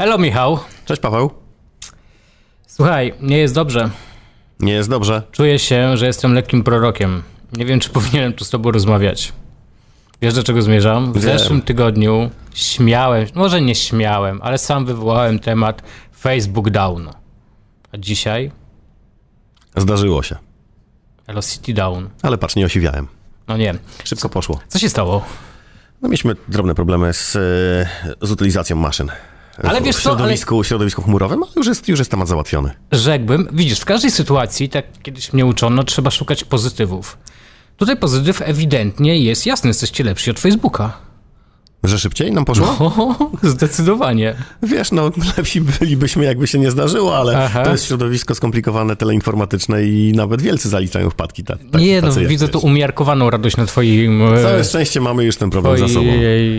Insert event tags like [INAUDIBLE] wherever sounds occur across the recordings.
Hello Michał. Cześć Paweł. Słuchaj, nie jest dobrze. Nie jest dobrze. Czuję się, że jestem lekkim prorokiem. Nie wiem, czy [LAUGHS] powinienem tu z tobą rozmawiać. Wiesz, do czego zmierzam? W Wiem. zeszłym tygodniu śmiałem, może nie śmiałem, ale sam wywołałem temat Facebook Down. A dzisiaj Zdarzyło się. Velocity Down. Ale patrz, nie osiwiałem. No nie. Szybko poszło. Co się stało? No mieliśmy drobne problemy z, e, z utylizacją maszyn. Ale w wiesz co, środowisku, środowisku chmurowym, ale już jest, już jest temat załatwiony. Rzekłbym, widzisz, w każdej sytuacji, tak kiedyś mnie uczono, trzeba szukać pozytywów. Tutaj pozytyw ewidentnie jest jasny, jesteście lepsi od Facebooka. Że szybciej nam poszło? O, [LAUGHS] zdecydowanie. Wiesz, no [LAUGHS] lepsi bylibyśmy, jakby się nie zdarzyło, ale Aha. to jest środowisko skomplikowane, teleinformatyczne i nawet wielcy zaliczają wpadki. Tak, tak, nie, no widzę tu umiarkowaną radość na twoim... e, Całe szczęście mamy już ten problem za sobą.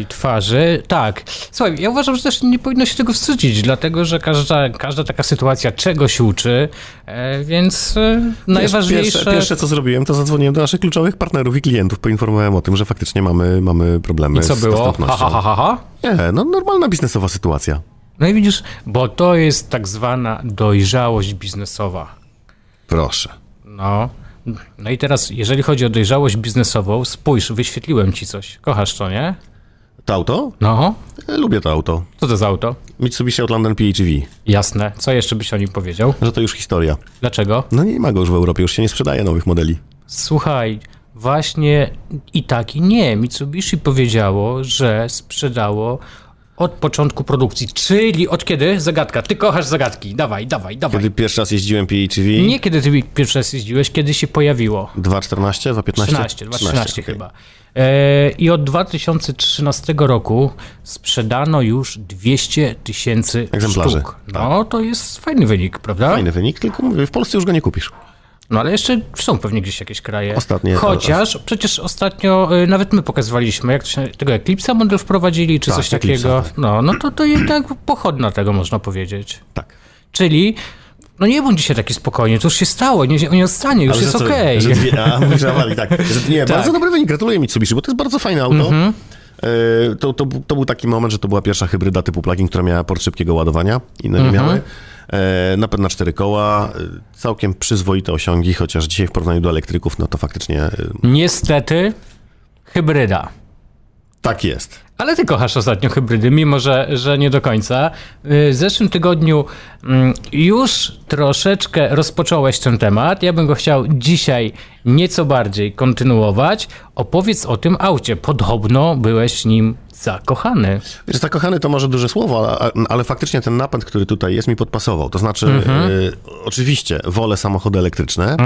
twarzy. Tak. Słuchaj, ja uważam, że też nie powinno się tego wstydzić, dlatego że każda, każda taka sytuacja czegoś uczy, e, więc e, Wiesz, najważniejsze... Pierwsze, pierwsze, co zrobiłem, to zadzwoniłem do naszych kluczowych partnerów i klientów, poinformowałem o tym, że faktycznie mamy, mamy problemy I co z było? Ha, ha, ha, ha. Nie, no normalna biznesowa sytuacja. No i widzisz, bo to jest tak zwana dojrzałość biznesowa. Proszę. No. No i teraz, jeżeli chodzi o dojrzałość biznesową, spójrz, wyświetliłem ci coś. Kochasz to, nie? To auto? No. E, Lubię to auto. Co to za auto? Mitsubishi Outlander PHEV. Jasne. Co jeszcze byś o nim powiedział? Że to już historia. Dlaczego? No nie ma go już w Europie, już się nie sprzedaje nowych modeli. Słuchaj, właśnie i tak i nie. Mitsubishi powiedziało, że sprzedało od początku produkcji, czyli od kiedy? Zagadka. Ty kochasz zagadki. Dawaj, dawaj, dawaj. Kiedy pierwszy raz jeździłem PHEV? Nie kiedy ty pierwszy raz jeździłeś, kiedy się pojawiło. 2.14, 2.15? 13, 2013 okej. chyba. E, I od 2013 roku sprzedano już 200 tysięcy Egzemplarzy, sztuk. No, to jest fajny wynik, prawda? Fajny wynik, tylko mówię, w Polsce już go nie kupisz. No ale jeszcze są pewnie gdzieś jakieś kraje. Ostatnie- Chociaż przecież ostatnio y, nawet my pokazywaliśmy, jak się, tego Eclipse'a model wprowadzili, czy Tak, coś Eclipse'a, takiego. tak. No, no to, to jednak pochodna tego można powiedzieć. Tak. Czyli, no nie bądź dzisiaj taki spokojny, to już się stało, nie, nie odstanie, już Ale jest okej. Że dwie, a, [LAUGHS] mówisz, że wali, tak. Że, nie, Tak. bardzo dobry wynik, gratuluję Mitsubishi, bo to jest bardzo fajne auto. Mhm. E, To, to, to był taki moment, że to była pierwsza hybryda typu plug-in, która miała port szybkiego ładowania, inne nie Mhm. miały. E, Napęd na cztery koła, e, całkiem przyzwoite osiągi, chociaż dzisiaj w porównaniu do elektryków, no to faktycznie e, Niestety, hybryda. tak jest. Ale ty kochasz ostatnio hybrydy, mimo że, że nie do końca. W zeszłym tygodniu mm, już troszeczkę rozpocząłeś ten temat. Ja bym go chciał dzisiaj nieco bardziej kontynuować. Opowiedz o tym aucie. Podobno byłeś nim zakochany. Wiesz, zakochany to może duże słowo, ale, ale faktycznie ten napęd, który tutaj jest, mi podpasował. To znaczy, Mhm. e, oczywiście wolę samochody elektryczne,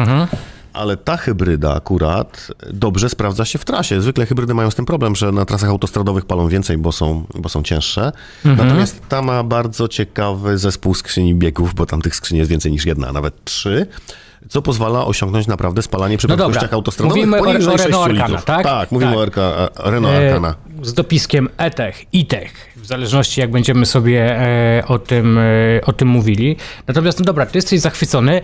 ale ta hybryda akurat dobrze sprawdza się w trasie. Zwykle hybrydy mają z tym problem, że na trasach autostradowych palą więcej, bo są, bo są cięższe. Mhm. Natomiast ta ma bardzo ciekawy zespół skrzyni biegów, bo tam tych skrzyni jest więcej niż jedna, a nawet trzy. Co pozwala osiągnąć naprawdę spalanie przy No prędkościach autostradowych mówimy o- poniżej o 6 Renault litrów. Arcana, tak? Tak, mówimy Tak. o RK, Renault E, Arcana. z dopiskiem e-tech, i-tech, w zależności jak będziemy sobie e, o, tym, e, o tym mówili. Natomiast, no dobra, ty jesteś zachwycony.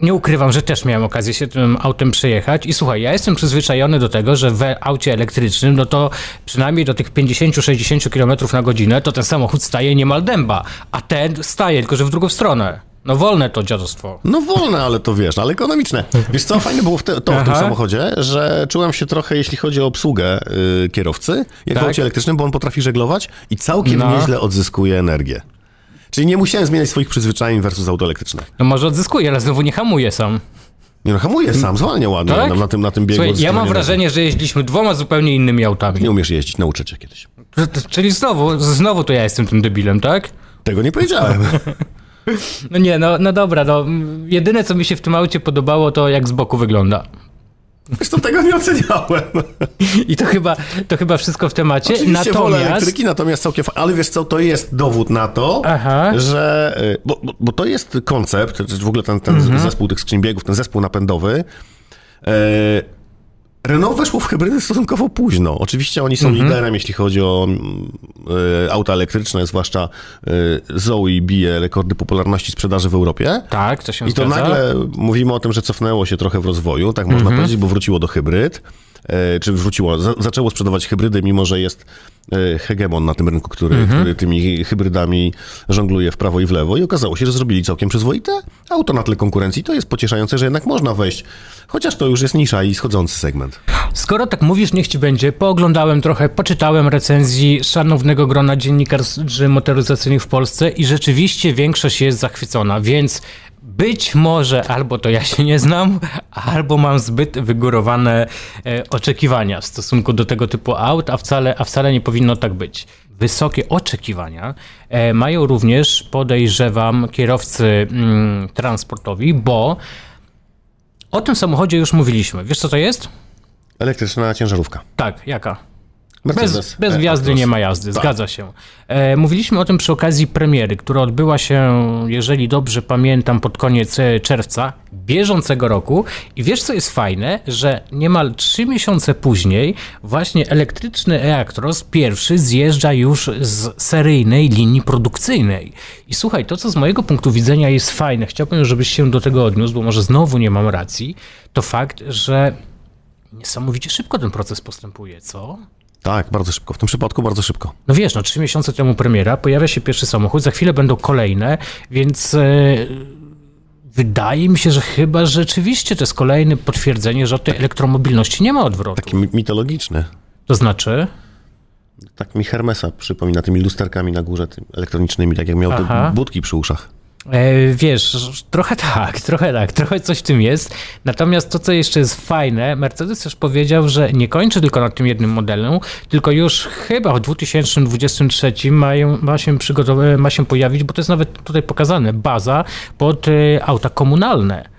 Nie ukrywam, że też miałem okazję się tym autem przejechać i słuchaj, ja jestem przyzwyczajony do tego, że w aucie elektrycznym, no to przynajmniej do tych 50-60 km na godzinę, to ten samochód staje niemal dęba, a ten staje, tylko że w drugą stronę. No wolne to dziadostwo. No wolne, ale to wiesz, ale ekonomiczne. Wiesz co, fajne było w te, to w tym Aha. samochodzie, że czułem się trochę, jeśli chodzi o obsługę y, kierowcy, jak w Tak. aucie elektrycznym, bo on potrafi żeglować i całkiem No. nieźle odzyskuje energię. Czyli nie musiałem zmieniać swoich przyzwyczajeń versus auto elektryczne. No może odzyskuje, ale znowu nie hamuje sam. Nie no, hamuje sam, zwalnia ładnie Tak? na, na, tym, na tym biegu. Słuchaj, ja mam wrażenie, że jeździliśmy dwoma zupełnie innymi autami. Nie umiesz jeździć, nauczę cię kiedyś. Czyli znowu, znowu to ja jestem tym debilem, tak? Tego nie powiedziałem. [LAUGHS] No nie, no, no dobra, no jedyne co mi się w tym aucie podobało to jak z boku wygląda. Zresztą tego nie oceniałem. I to chyba, to chyba wszystko w temacie. Oczywiście wolę Natomiast elektryki, natomiast całkiem Ale wiesz co, to jest dowód na to, Aha. że... y, Bo, bo, bo to jest koncept, w ogóle ten, ten Mhm. zespół tych skrzyń biegów, ten zespół napędowy. Renault weszło w hybrydy stosunkowo późno. Oczywiście oni są Mhm. liderem, jeśli chodzi o e, auta elektryczne, zwłaszcza e, Zoe bije rekordy popularności sprzedaży w Europie. tak, to się I to zgadza. nagle mówimy o tym, że cofnęło się trochę w rozwoju, tak można Mhm. powiedzieć, bo wróciło do hybryd. e, czy wrzuciło, za, zaczęło sprzedawać hybrydy, mimo że jest hegemon na tym rynku, który, mhm. który tymi hybrydami żongluje w prawo i w lewo i okazało się, że zrobili całkiem przyzwoite auto na tle konkurencji. To jest pocieszające, że jednak można wejść, chociaż to już jest nisza i schodzący segment. Skoro tak mówisz, niech ci będzie. Pooglądałem trochę, poczytałem recenzji szanownego grona dziennikarzy motoryzacyjnych w Polsce i rzeczywiście większość jest zachwycona, więc być może albo to ja się nie znam, albo mam zbyt wygórowane e, oczekiwania w stosunku do tego typu aut, a wcale, a wcale nie powinno tak być. Wysokie oczekiwania e, mają również, podejrzewam, kierowcy mm, transportowi, bo o tym samochodzie już mówiliśmy. Wiesz co to jest? Elektryczna ciężarówka. Tak, jaka? Bez, bez gwiazdy nie ma jazdy, tak. zgadza się. E, mówiliśmy o tym przy okazji premiery, która odbyła się, jeżeli dobrze pamiętam, pod koniec e, czerwca bieżącego roku. I wiesz, co jest fajne? Że niemal trzy miesiące później właśnie elektryczny Eactros pierwszy zjeżdża już z seryjnej linii produkcyjnej. I słuchaj, to co z mojego punktu widzenia jest fajne, chciałbym, żebyś się do tego odniósł, bo może znowu nie mam racji, to fakt, że niesamowicie szybko ten proces postępuje, co? Tak, bardzo szybko. W tym przypadku bardzo szybko. No wiesz, no trzy miesiące temu premiera, pojawia się pierwszy samochód, za chwilę będą kolejne, więc e, wydaje mi się, że chyba rzeczywiście to jest kolejne potwierdzenie, że od tej elektromobilności nie ma odwrotu. Taki mitologiczny. To znaczy? Tak mi Hermesa przypomina tymi lusterkami na górze, tymi elektronicznymi, tak jak miał Aha. te budki przy uszach. E, wiesz, trochę tak, trochę tak, trochę coś w tym jest. Natomiast to, co jeszcze jest fajne, Mercedes też powiedział, że nie kończy tylko na tym jednym modelu, tylko już chyba w 2023 mają, ma, się ma się pojawić, bo to jest nawet tutaj pokazane, baza pod y, auta komunalne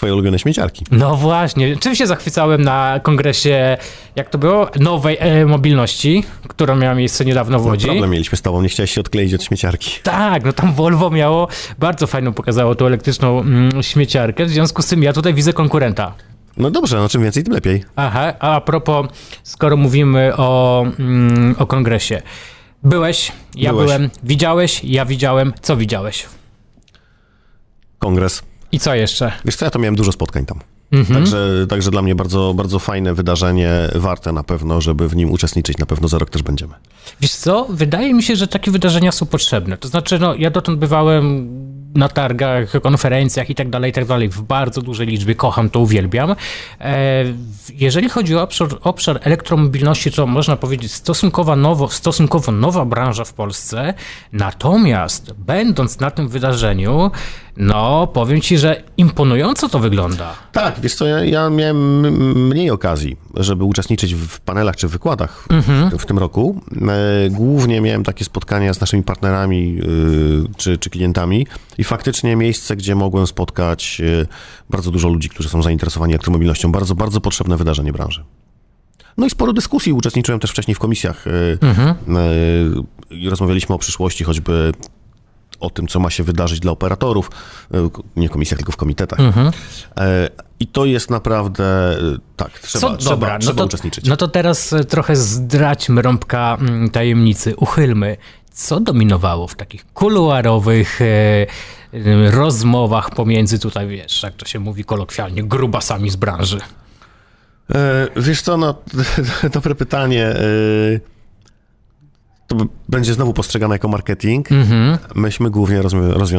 twoje ulubione śmieciarki. No właśnie. Czym się zachwycałem na kongresie, jak to było, nowej e mobilności, która miała miejsce niedawno w Łodzi. No problem mieliśmy z tobą, nie chciałeś się odkleić od śmieciarki. Tak, no tam Volvo miało, bardzo fajną pokazało tą elektryczną mm, śmieciarkę, w związku z tym ja tutaj widzę konkurenta. No dobrze, no czym więcej, tym lepiej. Aha, a, a propos, skoro mówimy o, mm, o kongresie. Byłeś, ja Byłeś. byłem, widziałeś, ja widziałem. Co widziałeś? Kongres. I co jeszcze? Wiesz co, ja to miałem dużo spotkań tam. Mhm. Także, także dla mnie bardzo, bardzo fajne wydarzenie, warte na pewno, żeby w nim uczestniczyć. Na pewno za rok też będziemy. Wiesz co, wydaje mi się, że takie wydarzenia są potrzebne. To znaczy, no, ja dotąd bywałem na targach, konferencjach i tak dalej, i tak dalej, w bardzo dużej liczbie, kocham to, uwielbiam. E, jeżeli chodzi o obszar, obszar elektromobilności, to można powiedzieć stosunkowo, nowo, stosunkowo nowa branża w Polsce, natomiast będąc na tym wydarzeniu, no, powiem ci, że imponująco to wygląda. Tak, wiesz co, ja, ja miałem mniej okazji, żeby uczestniczyć w panelach czy wykładach mhm. w, w, tym roku. E, głównie miałem takie spotkania z naszymi partnerami y, czy, czy klientami i faktycznie miejsce, gdzie mogłem spotkać y, bardzo dużo ludzi, którzy są zainteresowani elektromobilnością. Bardzo, bardzo potrzebne wydarzenie branży. No i sporo dyskusji. Uczestniczyłem też wcześniej w komisjach. Y, mhm. Rozmawialiśmy o przyszłości, choćby o tym, co ma się wydarzyć dla operatorów, e, nie w komisjach, tylko w komitetach. Mhm. E, I to jest naprawdę e, tak, trzeba, co, trzeba, dobra, trzeba no to, uczestniczyć. No to teraz trochę zdraćmy rąbka mm, tajemnicy, uchylmy. Co dominowało w takich kuluarowych rozmowach pomiędzy tutaj, wiesz, jak to się mówi kolokwialnie, grubasami z branży? wiesz co, no, [LAUGHS] dobre pytanie to będzie znowu postrzegane jako marketing. Mm-hmm. Myśmy głównie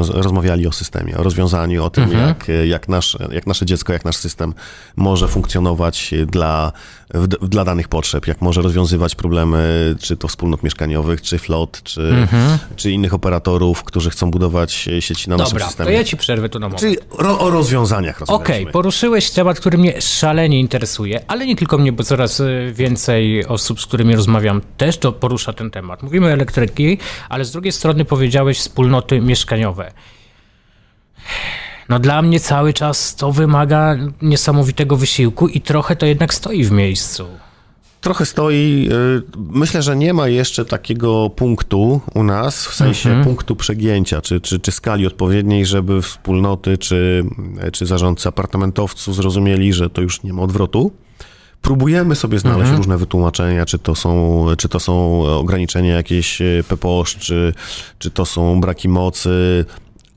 rozmawiali o systemie, o rozwiązaniu, o tym, mm-hmm. jak, jak, nasz, jak nasze dziecko, jak nasz system może funkcjonować dla, dla danych potrzeb, jak może rozwiązywać problemy, czy to wspólnot mieszkaniowych, czy flot, czy, mm-hmm. czy innych operatorów, którzy chcą budować sieci na Dobra, naszym systemie. Dobra, to ja ci przerwę tu na moment. Czyli ro, o rozwiązaniach Okej, okay, poruszyłeś temat, który mnie szalenie interesuje, ale nie tylko mnie, bo coraz y, więcej osób, z którymi rozmawiam, też to porusza ten temat. Mówimy o elektryki, ale z drugiej strony powiedziałeś wspólnoty mieszkaniowe. No dla mnie cały czas to wymaga niesamowitego wysiłku i trochę to jednak stoi w miejscu. Trochę stoi. Y, myślę, że nie ma jeszcze takiego punktu u nas, w sensie mhm. punktu przegięcia, czy, czy, czy skali odpowiedniej, żeby wspólnoty, czy, czy zarządcy apartamentowców zrozumieli, że to już nie ma odwrotu. Próbujemy sobie znaleźć mhm. różne wytłumaczenia, czy to są, czy to są ograniczenia jakieś e, PPOS, czy, czy to są braki mocy,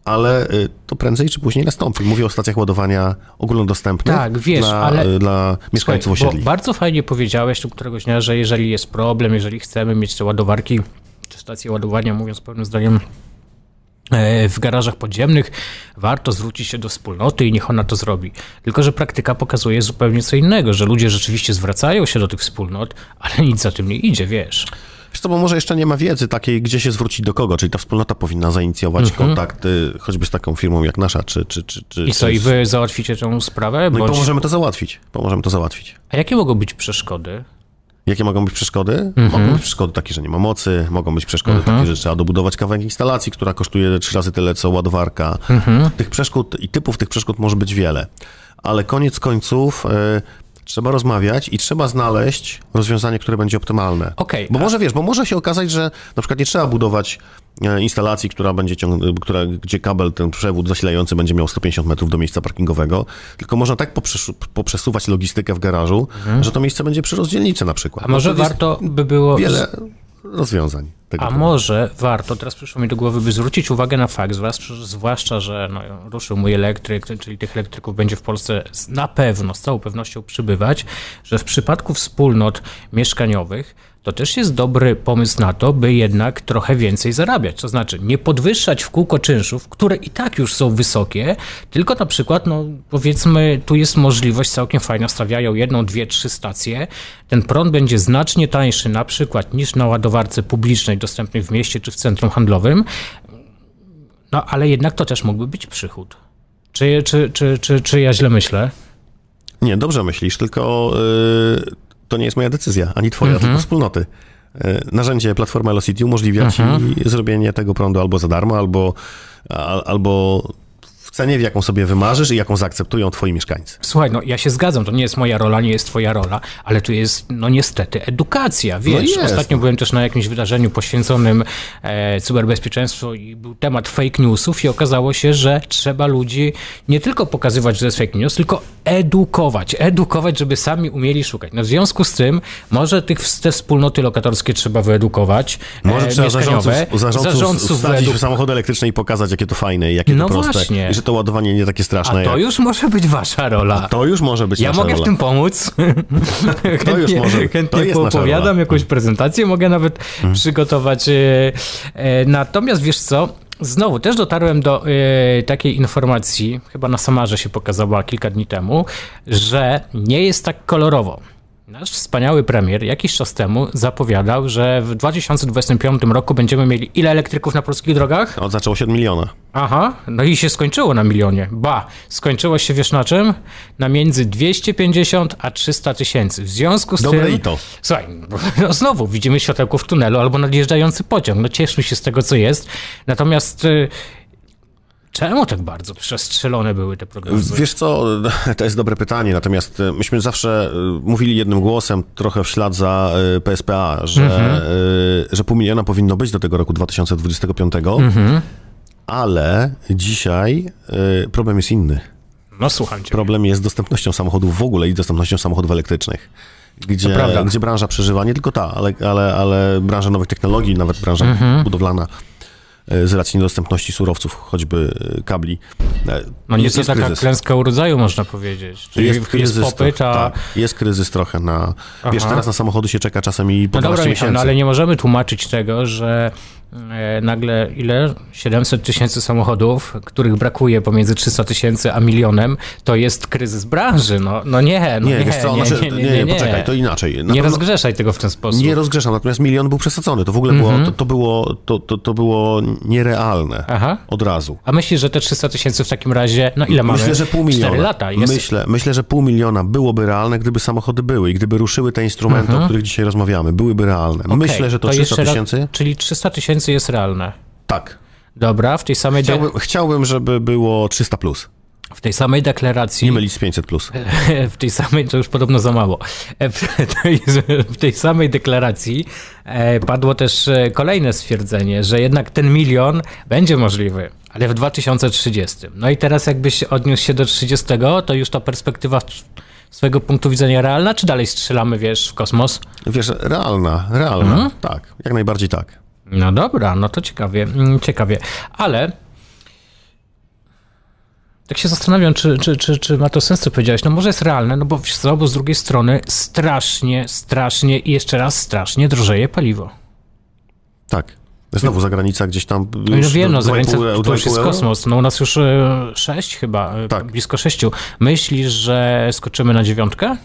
ale y, to prędzej czy później nastąpi. Mówię o stacjach ładowania ogólnodostępnych Tak, wiesz, dla, ale- dla mieszkańców Słuchaj, osiedli. Bo bardzo fajnie powiedziałeś tu któregoś dnia, że jeżeli jest problem, jeżeli chcemy mieć te ładowarki, czy stacje ładowania, mówiąc pełnym zdaniem, e, w garażach podziemnych, warto zwrócić się do wspólnoty i niech ona to zrobi. Tylko, że praktyka pokazuje zupełnie co innego, że ludzie rzeczywiście zwracają się do tych wspólnot, ale nic za tym nie idzie, wiesz. Wiesz co, bo może jeszcze nie ma wiedzy takiej, gdzie się zwrócić do kogo, czyli ta wspólnota powinna zainicjować kontakt y, choćby z taką firmą jak nasza, czy... czy, czy, czy Mhm. I co, i wy załatwicie tę sprawę? No i Bądź... pomożemy to załatwić. Pomożemy to załatwić. A jakie mogą być przeszkody? Jakie mogą być przeszkody? Mhm. Mogą być przeszkody takie, że nie ma mocy, mogą być przeszkody takie, że trzeba dobudować kawałek instalacji, która kosztuje trzy razy tyle, co ładowarka. Mhm. Tych przeszkód i typów tych przeszkód może być wiele. Ale koniec końców e, trzeba rozmawiać i trzeba znaleźć rozwiązanie, które będzie optymalne. Okej, Bo a- może, wiesz, bo może się okazać, że na przykład nie trzeba budować e, instalacji, która będzie ciąg... która, gdzie kabel, ten przewód zasilający będzie miał 150 metrów do miejsca parkingowego, tylko można tak poprzesz- poprzesuwać logistykę w garażu, że to miejsce będzie przy rozdzielnicy na przykład. Mhm. A może No warto by było... Wiele rozwiązań tego A problemu. może warto, teraz przyszło mi do głowy, by zwrócić uwagę na fakt, zwłaszcza, zwłaszcza że no, ruszył mój elektryk, czyli tych elektryków będzie w Polsce na pewno, z całą pewnością przybywać, że w przypadku wspólnot mieszkaniowych to też jest dobry pomysł na to, by jednak trochę więcej zarabiać. To znaczy nie podwyższać w kółko czynszów, które i tak już są wysokie, tylko na przykład, no powiedzmy, tu jest możliwość całkiem fajna, stawiają jedną, dwie, trzy stacje. Ten prąd będzie znacznie tańszy na przykład niż na ładowarce publicznej dostępnej w mieście czy w centrum handlowym. No ale jednak to też mógłby być przychód. Czy, czy, czy, czy, czy ja źle myślę? Nie, dobrze myślisz, tylko y, to nie jest moja decyzja, ani twoja, Mhm. tylko wspólnoty. Y, Narzędzie Platforma Velocity umożliwia Mhm. ci zrobienie tego prądu albo za darmo, albo, al, albo cenie, w jaką sobie wymarzysz i jaką zaakceptują twoi mieszkańcy. Słuchaj, no ja się zgadzam, to nie jest moja rola, nie jest twoja rola, ale tu jest, no niestety, edukacja, wiesz. jest, Ostatnio byłem też na jakimś wydarzeniu poświęconym e, cyberbezpieczeństwu i był temat fake newsów i okazało się, że trzeba ludzi nie tylko pokazywać, że jest fake news, tylko edukować, edukować, żeby sami umieli szukać. No w związku z tym, może tych, te wspólnoty lokatorskie trzeba wyedukować, Może e, trzeba zarządców, mieszkaniowe, zarządców, wsadzić wyedu- w samochody elektryczne i pokazać, jakie to fajne i jakie No to proste. właśnie. I że to ładowanie nie takie straszne. A to jak... już może być wasza rola. to już może być Ja mogę rola. w tym pomóc. [LAUGHS] To już może- to chętnie poopowiadam, rola. Mhm. jakąś prezentację mogę nawet przygotować. e, e, Natomiast wiesz co? Znowu też dotarłem do e, takiej informacji, chyba na Samarze się pokazała kilka dni temu, że nie jest tak kolorowo. Nasz wspaniały premier jakiś czas temu zapowiadał, że w 2025 roku będziemy mieli ile elektryków na polskich drogach? No, zaczęło się od miliona. Aha, no i się skończyło na milionie. Ba, skończyło się wiesz na czym? Na między 250 a 300 tysięcy. W związku z Dobre tym... i to. Słuchaj, no znowu widzimy światełko w tunelu albo nadjeżdżający pociąg. No cieszmy się z tego, co jest. Natomiast y, czemu tak bardzo przestrzelone były te prognozy? Wiesz co, [LAUGHS] to jest dobre pytanie, natomiast e, myśmy zawsze e, mówili jednym głosem, trochę w ślad za e, PSPA, że, e, że pół miliona powinno być do tego roku 2025, ale dzisiaj problem jest inny. No słucham cię. Problem jest z dostępnością samochodów w ogóle i dostępnością samochodów elektrycznych. Gdzie, gdzie branża przeżywa, nie tylko ta, ale, ale, ale branża nowych technologii, nawet branża Mhm. budowlana z racji niedostępności surowców, choćby e, kabli. e, No jest, to jest taka kryzys. klęska urodzaju, można powiedzieć. Czyli jest, kryzys, popyt, trochę, a... tak, jest kryzys trochę na... Wiesz, Aha. teraz na samochody się czeka czasami po No 12 dobra, miesięcy. no ale nie możemy tłumaczyć tego, że e, nagle ile? 700 tysięcy samochodów, których brakuje pomiędzy 300 tysięcy a milionem, to jest kryzys branży. No, no nie, no nie, nie, co, nie, znaczy, nie, nie, nie, poczekaj, to inaczej. Na Nie pewno- rozgrzeszaj tego w ten sposób. Nie rozgrzeszam, natomiast milion był przesadzony. To w ogóle Mhm. było, to, to, było, to, to, to było nierealne Aha. od razu. A myślisz, że te 300 tysięcy w takim razie, no ile mamy? Myślę, że pół miliona. 4 lata. Jest... Myślę, myślę, że pół miliona byłoby realne, gdyby samochody były i gdyby ruszyły te instrumenty, o których dzisiaj rozmawiamy, byłyby realne. Mhm. Okej, Myślę, że to 300 jeszcze raz- tysięcy? Czyli 300 tysięcy jest realne. Tak. Dobra, w tej samej, de- Chciałbym, chciałbym, żeby było 300 plus. w tej samej deklaracji... Nie mylić z 500 plus. [LAUGHS] w tej samej, to już podobno za mało, E, w [LAUGHS] tej, w tej samej deklaracji e, padło też e, kolejne stwierdzenie, że jednak ten milion będzie możliwy, ale w 2030. No i teraz jakbyś odniósł się do 30, to już ta perspektywa z swojego punktu widzenia realna, czy dalej strzelamy, wiesz, w kosmos? Wiesz, realna, realna. Mhm. Tak, jak najbardziej tak. No dobra, no to ciekawie, mm, ciekawie. Ale Tak się zastanawiam, czy, czy, czy, czy ma to sens, co powiedziałeś. No może jest realne, no bo wiesz co, bo z drugiej strony strasznie, strasznie i jeszcze raz strasznie drożeje paliwo. Tak. Znowu zagranica gdzieś tam. No wiem, no zagranica pół- to już jest kosmos. No u nas już e, sześć chyba, e, Tak. blisko sześciu. Myślisz, że skoczymy na dziewiątkę?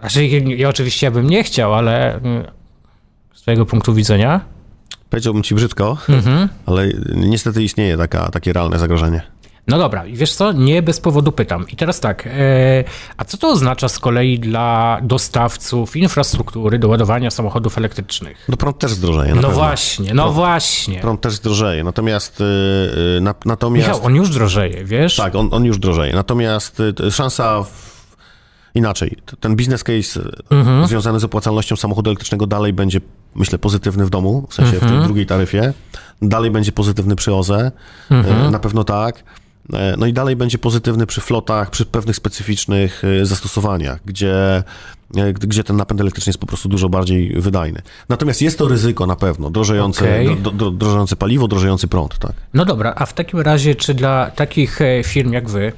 Znaczy, ja, ja oczywiście ja bym nie chciał, ale mm, z twojego punktu widzenia? Powiedziałbym ci brzydko, Mhm. ale niestety istnieje taka, takie realne zagrożenie. No dobra, i wiesz co, nie bez powodu pytam. I teraz tak, e, a co to oznacza z kolei dla dostawców infrastruktury do ładowania samochodów elektrycznych? No prąd też zdrożeje. No pewno. właśnie, no właśnie. Prąd też zdrożeje. Natomiast. y, y, na, natomiast Michał, on już drożeje, wiesz? Tak, on, on już drożeje. Natomiast szansa. W... Inaczej, ten business case y, Mhm. związany z opłacalnością samochodu elektrycznego dalej będzie, myślę, pozytywny w domu, w sensie w Mhm. tej drugiej taryfie. Dalej będzie pozytywny przy OZE, Mhm. y, na pewno tak. E, No i dalej będzie pozytywny przy flotach, przy pewnych specyficznych zastosowaniach, gdzie, e, gdzie ten napęd elektryczny jest po prostu dużo bardziej wydajny. Natomiast jest to ryzyko na pewno, drożejące, dro, drożejące paliwo, drożejący prąd, tak. No dobra, a w takim razie, czy dla takich e, firm jak wy,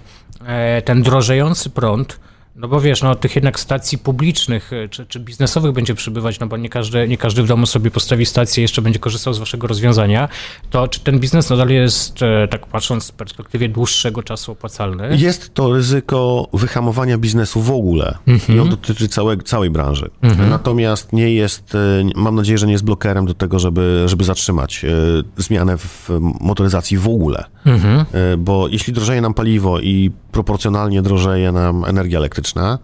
e, ten drożejący prąd, no bo wiesz, no tych jednak stacji publicznych e, czy, czy biznesowych będzie przybywać, no bo nie każdy, nie każdy w domu sobie postawi stację i jeszcze będzie korzystał z waszego rozwiązania, to czy ten biznes nadal jest, e, tak patrząc z perspektywy dłuższego czasu, opłacalny? Jest to ryzyko wyhamowania biznesu w ogóle i on dotyczy całe, całej branży. Natomiast nie jest, e, mam nadzieję, że nie jest blokerem do tego, żeby, żeby zatrzymać zmianę w motoryzacji w ogóle. E, Bo jeśli drożeje nam paliwo i proporcjonalnie drożeje nam energia elektryczna,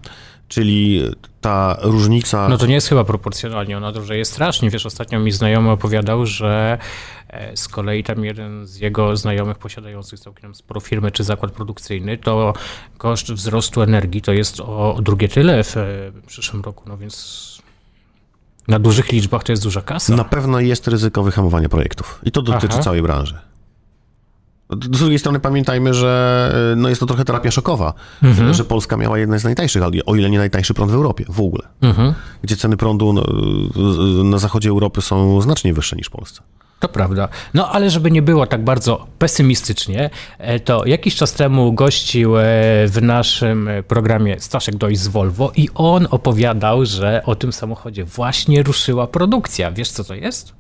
czyli ta różnica... No to nie jest chyba proporcjonalnie, ona drożeje strasznie. Wiesz, ostatnio mi znajomy opowiadał, że e, z kolei tam jeden z jego znajomych posiadających całkiem sporo firmy czy zakład produkcyjny, to koszt wzrostu energii to jest o, drugie tyle w, e, przyszłym roku, no więc na dużych liczbach to jest duża kasa. Na pewno jest ryzyko wyhamowania projektów. I to dotyczy Aha. całej branży. Z drugiej strony pamiętajmy, że y, no jest to trochę terapia szokowa, Mhm. że Polska miała jeden z najtańszych, o ile nie najtańszy prąd w Europie w ogóle. Mhm. Gdzie ceny prądu no, na zachodzie Europy są znacznie wyższe niż w Polsce. To prawda. No ale żeby nie było tak bardzo pesymistycznie, e, to jakiś czas temu gościł e, w naszym programie Staszek Dojś z Volvo i on opowiadał, że o tym samochodzie właśnie ruszyła produkcja. Wiesz co to jest?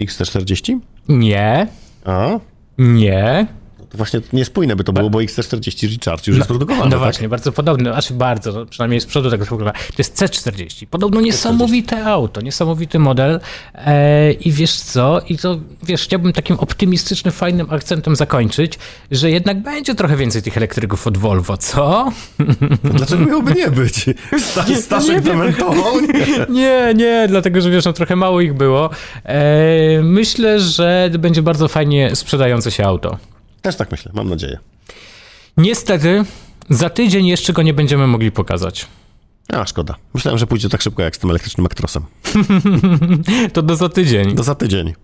XC40? Nie, A? Nie. To właśnie niespójne by to było, bo XC40 Recharge już jest produkowane. No tak? właśnie, bardzo podobny, aż bardzo, no, przynajmniej z przodu tego wygląda. To jest C40. Podobno niesamowite auto, niesamowity model. E, I wiesz co? I to, wiesz, chciałbym takim optymistycznym, fajnym akcentem zakończyć, że jednak będzie trochę więcej tych elektryków od Volvo, co? Dlaczego miałoby nie być? [LAUGHS] Sta- Staszek dementował? Nie. [LAUGHS] Nie, nie, dlatego, że wiesz, no trochę mało ich było. E, myślę, że będzie bardzo fajnie sprzedające się auto. Też tak myślę, mam nadzieję. Niestety, za tydzień jeszcze go nie będziemy mogli pokazać. A, szkoda. Myślałem, że pójdzie tak szybko jak z tym elektrycznym Actrosem. [LAUGHS] To do za tydzień. Do za tydzień.